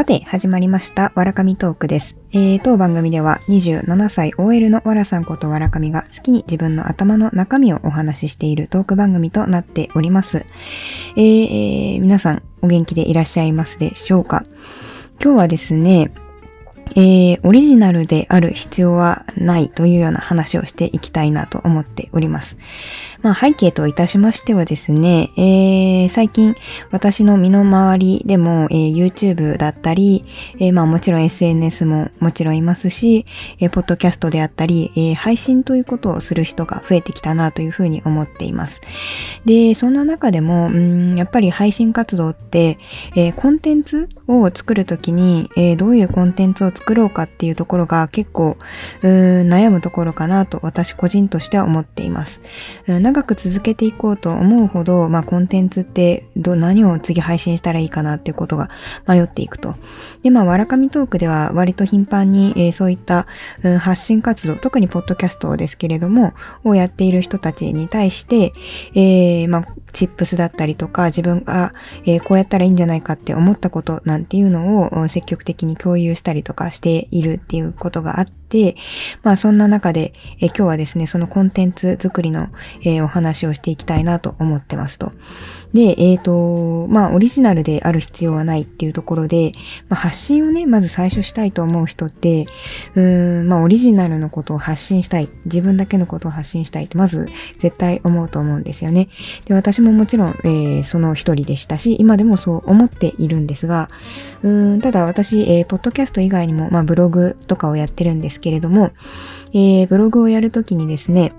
さて、始まりました、わらかみトークです。えー、当番組では27歳 OL のわらさんことわらかみが好きに自分の頭の中身をお話ししているトーク番組となっております。えー、皆さんお元気でいらっしゃいますでしょうか？今日はですね、えー、オリジナルである必要はないというような話をしていきたいなと思っております。まあ背景といたしましてはですね、えー、最近私の身の回りでも、えー、YouTube だったり、えー、まあもちろん SNS ももちろんいますし、えー、ポッドキャストであったり、えー、配信ということをする人が増えてきたなというふうに思っています。で、そんな中でも、んやっぱり配信活動って、えー、コンテンツを作るときに、えー、どういうコンテンツを作作ろうかっていうところが結構悩むところかなと私個人としては思っています。長く続けていこうと思うほど、まあ、コンテンツってど何を次配信したらいいかなっていうことが迷っていくと。で、まあ、わらかみトークでは割と頻繁に、えー、そういった、うん、発信活動、特にポッドキャストですけれども、をやっている人たちに対して、えー、まあ、チップスだったりとか、自分が、えー、こうやったらいいんじゃないかって思ったことなんていうのを積極的に共有したりとかしているっていうことがあって、まあそんな中で、え今日はですね、そのコンテンツ作りの、えお話をしていきたいなと思ってますと。で、えっ、ー、と、まあ、オリジナルである必要はないっていうところで、まあ、発信をね、まず最初したいと思う人って、うーん、まあ、オリジナルのことを発信したい。自分だけのことを発信したいって、まず絶対思うと思うんですよね。で、私ももちろん、えー、その一人でしたし、今でもそう思っているんですが、うーん、ただ私、えー、ポッドキャスト以外にも、まあ、ブログとかをやってるんですけれども、えー、ブログをやるときにですね、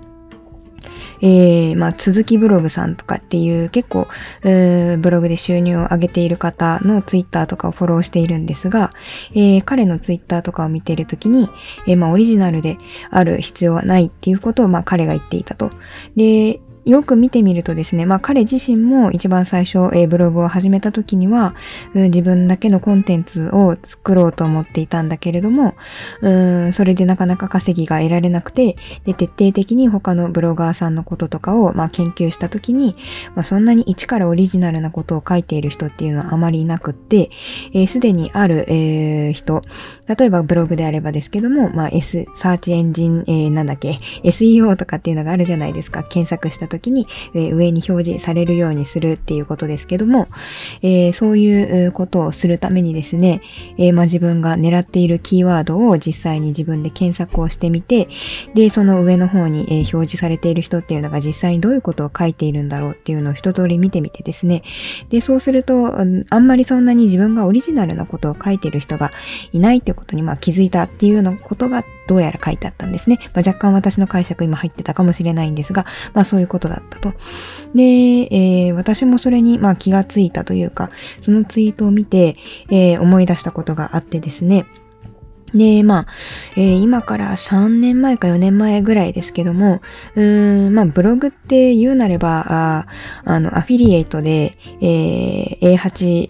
えー、まあ、続きブログさんとかっていう結構、えー、ブログで収入を上げている方のツイッターとかをフォローしているんですが、えー、彼のツイッターとかを見ているときに、え、まあ、オリジナルである必要はないっていうことを、まあ、彼が言っていたと。で、よく見てみるとですね、まあ彼自身も一番最初、えー、ブログを始めた時には、うん、自分だけのコンテンツを作ろうと思っていたんだけれども、うん、それでなかなか稼ぎが得られなくて、で、徹底的に他のブロガーさんのこととかを、まあ、研究した時に、まあ、そんなに一からオリジナルなことを書いている人っていうのはあまりいなくって、す、えー、で、にある、えー、人、例えばブログであればですけども、まあ、S、サーチエンジン、えー、なんだっけ、SEO とかっていうのがあるじゃないですか。検索した時に、えー、上に表示されるようにするっていうことですけども、えー、そういうことをするためにですね、えー、まあ、自分が狙っているキーワードを実際に自分で検索をしてみて、で、その上の方に、え表示されている人っていうのが実際にどういうことを書いているんだろうっていうのを一通り見てみてですね、で、そうすると、あんまりそんなに自分がオリジナルなことを書いている人がいないってことにまあ気づいたっていうようなことがどうやら書いてあったんですね。まあ、若干私の解釈今入ってたかもしれないんですが、まあそういうことだったと。で、えー、私もそれにまあ気がついたというか、そのツイートを見て、えー、思い出したことがあってですね。で、まあ、えー、今から3年前か4年前ぐらいですけども、うーん、まあ、ブログって言うなれば、ああの、アフィリエイトで、えー、A8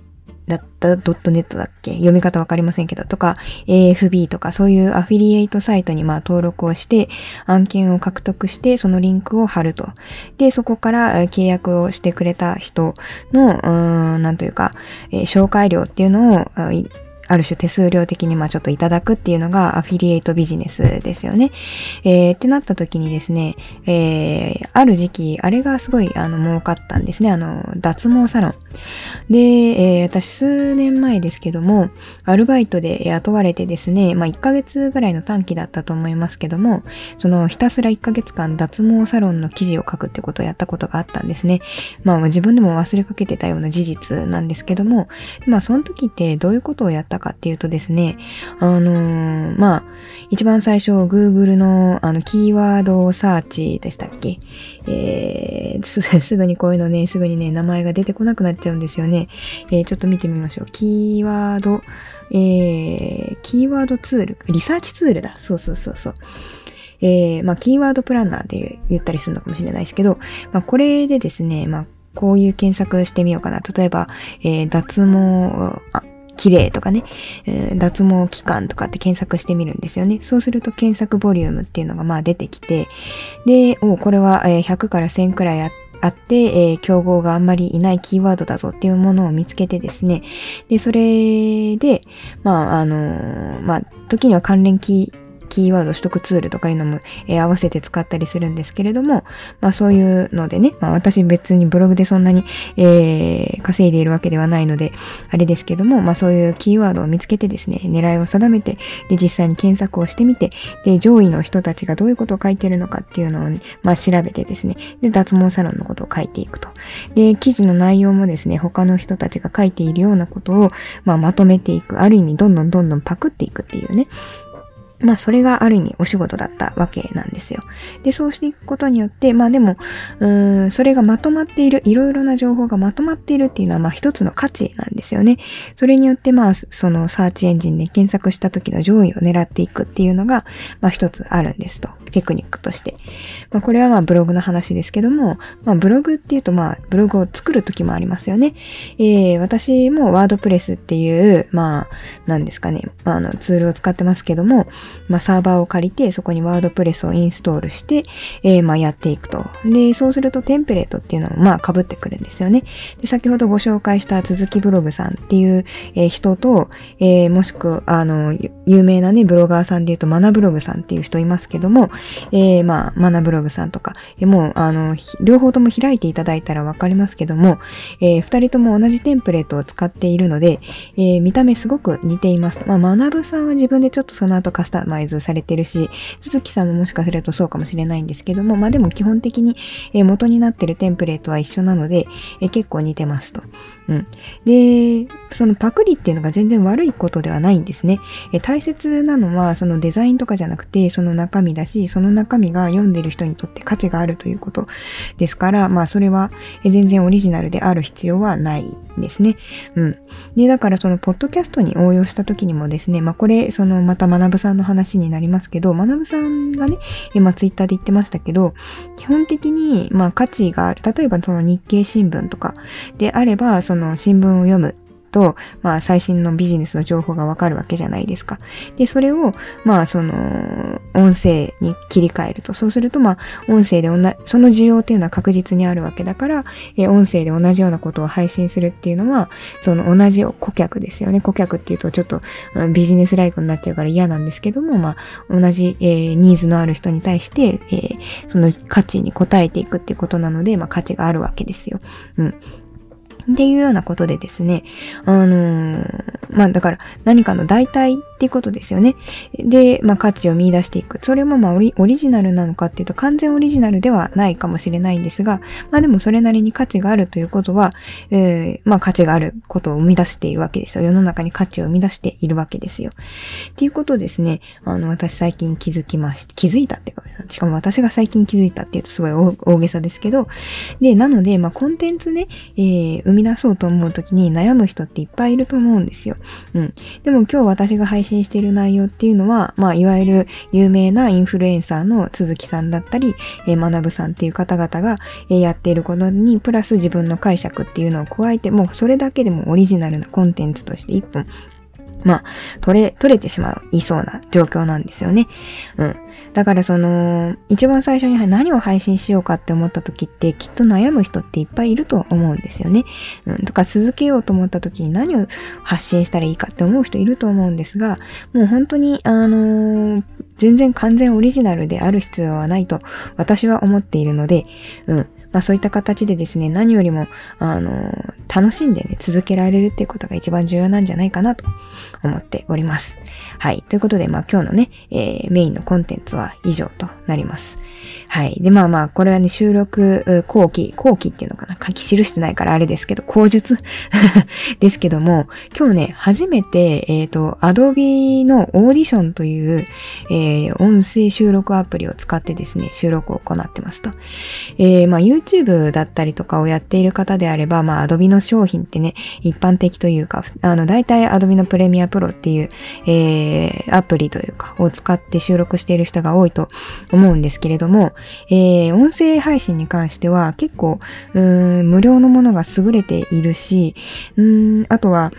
だったドットネットだっけ？読み方わかりませんけど、とか、AFB とかそういうアフィリエイトサイトにまあ登録をして、案件を獲得して、そのリンクを貼ると。で、そこから契約をしてくれた人の、うん、なんというか、え、紹介料っていうのを、ある種手数料的にまあちょっといただくっていうのがアフィリエイトビジネスですよね。えー、ってなった時にですね、えー、ある時期、あれがすごいあの儲かったんですね。あの、脱毛サロン。で、えー、私数年前ですけども、アルバイトで雇われてですね、まあ1ヶ月ぐらいの短期だったと思いますけども、そのひたすら1ヶ月間脱毛サロンの記事を書くってことをやったことがあったんですね。まあ自分でも忘れかけてたような事実なんですけども、まあその時ってどういうことをやったかっていうとですね、あのー、まあ、一番最初 Google のあのキーワードサーチでしたっけ？えー、すぐにこういうのね、すぐにね、名前が出てこなくなっちゃうんですよね。えー、ちょっと見てみましょう。キーワード、えー、キーワードツール、リサーチツールだ。そうそうそうそう。えー、まあ、キーワードプランナーって言ったりするのかもしれないですけど、まあ、これでですね、まあ、こういう検索してみようかな。例えば、えー、脱毛、綺麗とかね、え、脱毛期間とかって検索してみるんですよね。そうすると検索ボリュームっていうのがまあ出てきて、で、おこれは100から1000くらいあっあって、えー、競合があんまりいないキーワードだぞっていうものを見つけてですね、で、それで、まあ、あのまあ、時には関連キー、キーワード取得ツールとかいうのも、えー、合わせて使ったりするんですけれども、まあそういうのでね、まあ私別にブログでそんなに、えー、稼いでいるわけではないので、あれですけども、まあそういうキーワードを見つけてですね、狙いを定めて、で実際に検索をしてみて、で上位の人たちがどういうことを書いてるのかっていうのを、まあ調べてですね、で脱毛サロンのことを書いていくと。で、記事の内容もですね、他の人たちが書いているようなことを、まあまとめていく。ある意味どんどんどんどんパクっていくっていうね、まあそれがある意味お仕事だったわけなんですよ。で、そうしていくことによって、まあでも、うーん、それがまとまっている、いろいろな情報がまとまっているっていうのはまあ一つの価値なんですよね。それによってまあそのサーチエンジンで検索した時の上位を狙っていくっていうのが、まあ一つあるんですと。テクニックとして。まあこれはまあブログの話ですけども、まあブログっていうとまあブログを作る時もありますよね。えー、私もワードプレスっていう、まあ、なんですかね、まあ、あのツールを使ってますけども、まあ、サーバーを借りて、そこにワードプレスをインストールして、えー、まあ、やっていくと。で、そうするとテンプレートっていうのも、まあ、被ってくるんですよね。で、先ほどご紹介した続きブログさんっていう、えー、人と、えー、もしくは、あの、有名なね、ブロガーさんで言うと、マナブログさんっていう人いますけども、えー、まあ、マナブログさんとか、え、もう、あの、両方とも開いていただいたらわかりますけども、えー、二人とも同じテンプレートを使っているので、えー、見た目すごく似ています。まあ、マナブさんは自分でちょっとその後カスタマイズされてるし、鈴木さんももしかするとそうかもしれないんですけども、まあでも基本的にえ元になってるテンプレートは一緒なので、え結構似てますと。うん。で、そのパクリっていうのが全然悪いことではないんですね。え大切なのはそのデザインとかじゃなくてその中身だし、その中身が読んでる人にとって価値があるということですから、まあそれは全然オリジナルである必要はないですね。うん。で、だからそのポッドキャストに応用した時にもですね、まあこれ、そのまた学さんの話になりますけど、学さんがね、今ツイッターで言ってましたけど、基本的にまあ価値がある。例えばその日経新聞とかであれば、その新聞を読むと、まあ最新のビジネスの情報がわかるわけじゃないですか。で、それを、まあその、音声に切り替えると。そうすると、まあ音声で同じ、その需要っていうのは確実にあるわけだから、え音声で同じようなことを配信するっていうのは、その同じ顧客ですよね。顧客っていうとちょっと、うん、ビジネスライクになっちゃうから嫌なんですけども、まあ同じ、えー、ニーズのある人に対して、えー、その価値に応えていくっていうことなので、まあ価値があるわけですよ。うん。っていうようなことでですね、あのー、まあだから何かの代替っていうことですよね。で、まあ価値を見出していく。それもまあオリジナルなのかっていうと完全オリジナルではないかもしれないんですが、まあでもそれなりに価値があるということは、えー、まあ価値があることを生み出しているわけですよ。世の中に価値を生み出しているわけですよ。っていうことですね、あの私最近気づきまして、気づいたってか、しかも私が最近気づいたっていうとすごい大げさですけど、で、なので、まあコンテンツね、えー、生み出そうと思うときに悩む人っていっぱいいると思うんですよ。うん。でも今日私が配信信している内容っていうのは、まあ、いわゆる有名なインフルエンサーの鈴木さんだったり、えー、学さんっていう方々が、えー、やっていることに、プラス自分の解釈っていうのを加えて、もうそれだけでもオリジナルなコンテンツとして一本まあ、取れ、取れてしまう、いそうな状況なんですよね。うん。だからその、一番最初に何を配信しようかって思った時って、きっと悩む人っていっぱいいると思うんですよね。うん。とか続けようと思った時に何を発信したらいいかって思う人いると思うんですが、もう本当に、あのー、全然完全オリジナルである必要はないと私は思っているので、うん。まあそういった形でですね、何よりも、あの、楽しんでね、続けられるっていうことが一番重要なんじゃないかなと思っております。はい。ということで、まあ今日のね、えー、メインのコンテンツは以上となります。はい。で、まあまあ、これはね、収録後期、後期っていうのかな？書き記してないからあれですけど、口述？ですけども、今日ね、初めて、えっ、ー、と、Adobe のオーディションという、えー、音声収録アプリを使ってですね、収録を行ってますと。えー、まあ、YouTube だったりとかをやっている方であれば、まあ、Adobe の商品ってね、一般的というか、あの、大体 Adobe のプレミアプロっていう、えー、アプリというか、を使って収録している人が多いと思うんですけれども、えー、音声配信に関しては結構、うーん無料のものが優れているし、うんあとは、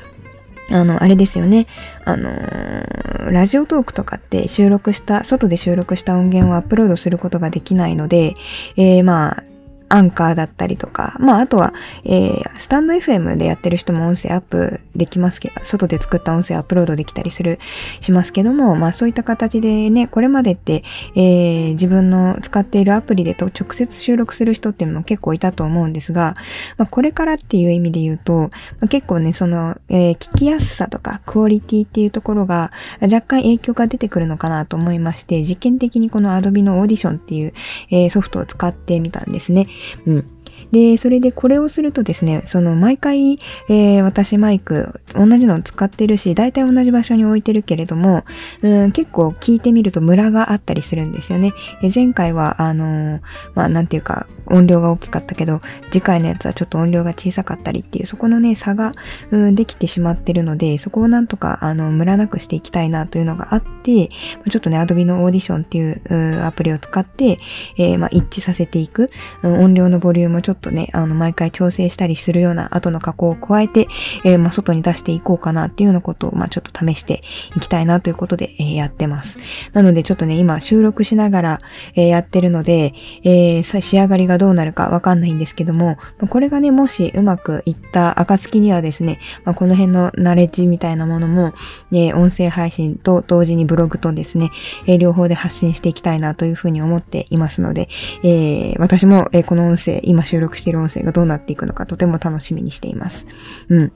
あの、あれですよね。あのー、ラジオトークとかって収録した、外で収録した音源をアップロードすることができないので、えー、まあ、アンカーだったりとか、まあ、あとは、えー、スタンド FM でやってる人も音声アップできますけど、外で作った音声アップロードできたりする、しますけども、まあ、そういった形でね、これまでって、えー、自分の使っているアプリでと直接収録する人っていうのも結構いたと思うんですが、まあ、これからっていう意味で言うと、まあ、結構ね、その、えー、聞きやすさとか、クオリティっていうところが、若干影響が出てくるのかなと思いまして、実験的にこの Adobe のオーディションっていう、えー、ソフトを使ってみたんですね。うん。で、それでこれをするとですね、その毎回、えー、私マイク同じのを使ってるし、大体同じ場所に置いてるけれども、うん、結構聞いてみるとムラがあったりするんですよね。え前回は、あのー、まあ、なんていうか、音量が大きかったけど、次回のやつはちょっと音量が小さかったりっていう、そこのね、差が、うん、できてしまってるので、そこをなんとか、あの、ムラなくしていきたいなというのがあって、ちょっとね、Adobe のオーディションっていうアプリを使って、えー、まあ、一致させていく、うん、音量のボリュームをちょっととね、あの、毎回調整したりするような後の加工を加えて、えー、まあ、外に出していこうかなっていうようなことを、まあ、ちょっと試していきたいなということで、えー、やってます。なので、ちょっとね、今収録しながら、えー、やってるので、えー、仕上がりがどうなるかわかんないんですけども、これがね、もしうまくいった暁にはですね、まあ、この辺のナレッジみたいなものも、ね、音声配信と同時にブログとですね、えー、両方で発信していきたいなというふうに思っていますので、えー、私も、えー、この音声、今収録している音声がどうなっていくのかとても楽しみにしています。うん。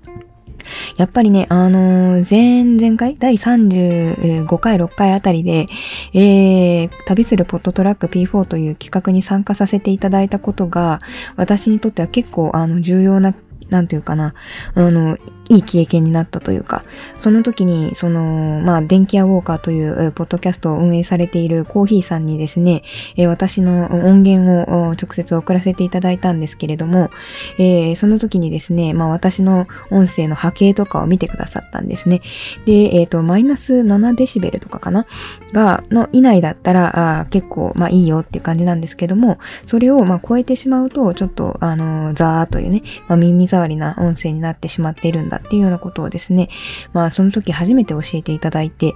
やっぱりね、あのー、前、前回第35回、6回あたりで、えー、旅するポットトラック P4 という企画に参加させていただいたことが、私にとっては結構、あの、重要ななんていうかな、あの、いい経験になったというか、その時に、その、まあ、電気屋ウォーカーという、ポッドキャストを運営されているコーヒーさんにですね、え私の音源を直接送らせていただいたんですけれども、えー、その時にですね、まあ、私の音声の波形とかを見てくださったんですね。で、えっ、ー、と、マイナス7デシベルとかかな？が、の以内だったら、あ結構、まあ、いいよっていう感じなんですけども、それを、まあ、超えてしまうと、ちょっと、あの、ザーというね、まあ、耳障りな音声になってしまっているんだっていうようなことをですね、まあその時初めて教えていただいて、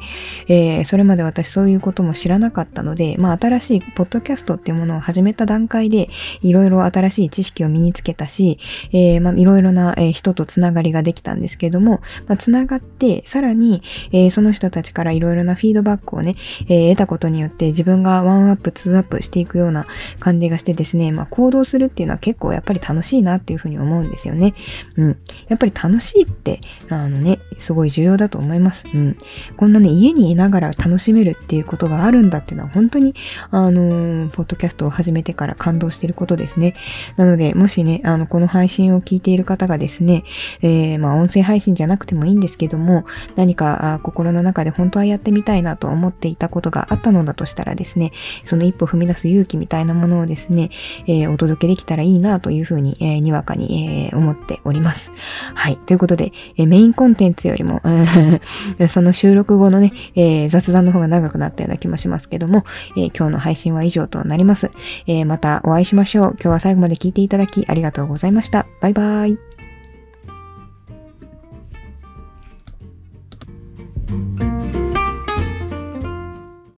えー、それまで私そういうことも知らなかったので、まあ新しいポッドキャストっていうものを始めた段階で、いろいろ新しい知識を身につけたし、えー、まあいろいろな人とつながりができたんですけども、まあつながって、さらに、えー、その人たちからいろいろなフィードバックをね、えー、得たことによって自分がワンアップ、ツーアップしていくような感じがしてですね、まあ行動するっていうのは結構やっぱり楽しいなっていうふうに思うんですよね。うん。やっぱり楽しいって、あのね、すごい重要だと思います。うん。こんなね、家にいながら楽しめるっていうことがあるんだっていうのは本当に、あのー、ポッドキャストを始めてから感動してることですね。なので、もしね、あの、この配信を聞いている方がですね、えー、まあ、音声配信じゃなくてもいいんですけども、何か心の中で本当はやってみたいなと思っていたことがあったのだとしたらですね、その一歩踏み出す勇気みたいなものをですね、えー、お届けできたらいいなというふうに、えー、にわかに、えー、思っております。はい。ということで、えメインコンテンツよりも、その収録後のね、えー、雑談の方が長くなったような気もしますけども、えー、今日の配信は以上となります。えー、またお会いしましょう。今日は最後まで聞いていただきありがとうございました。バイバーイ。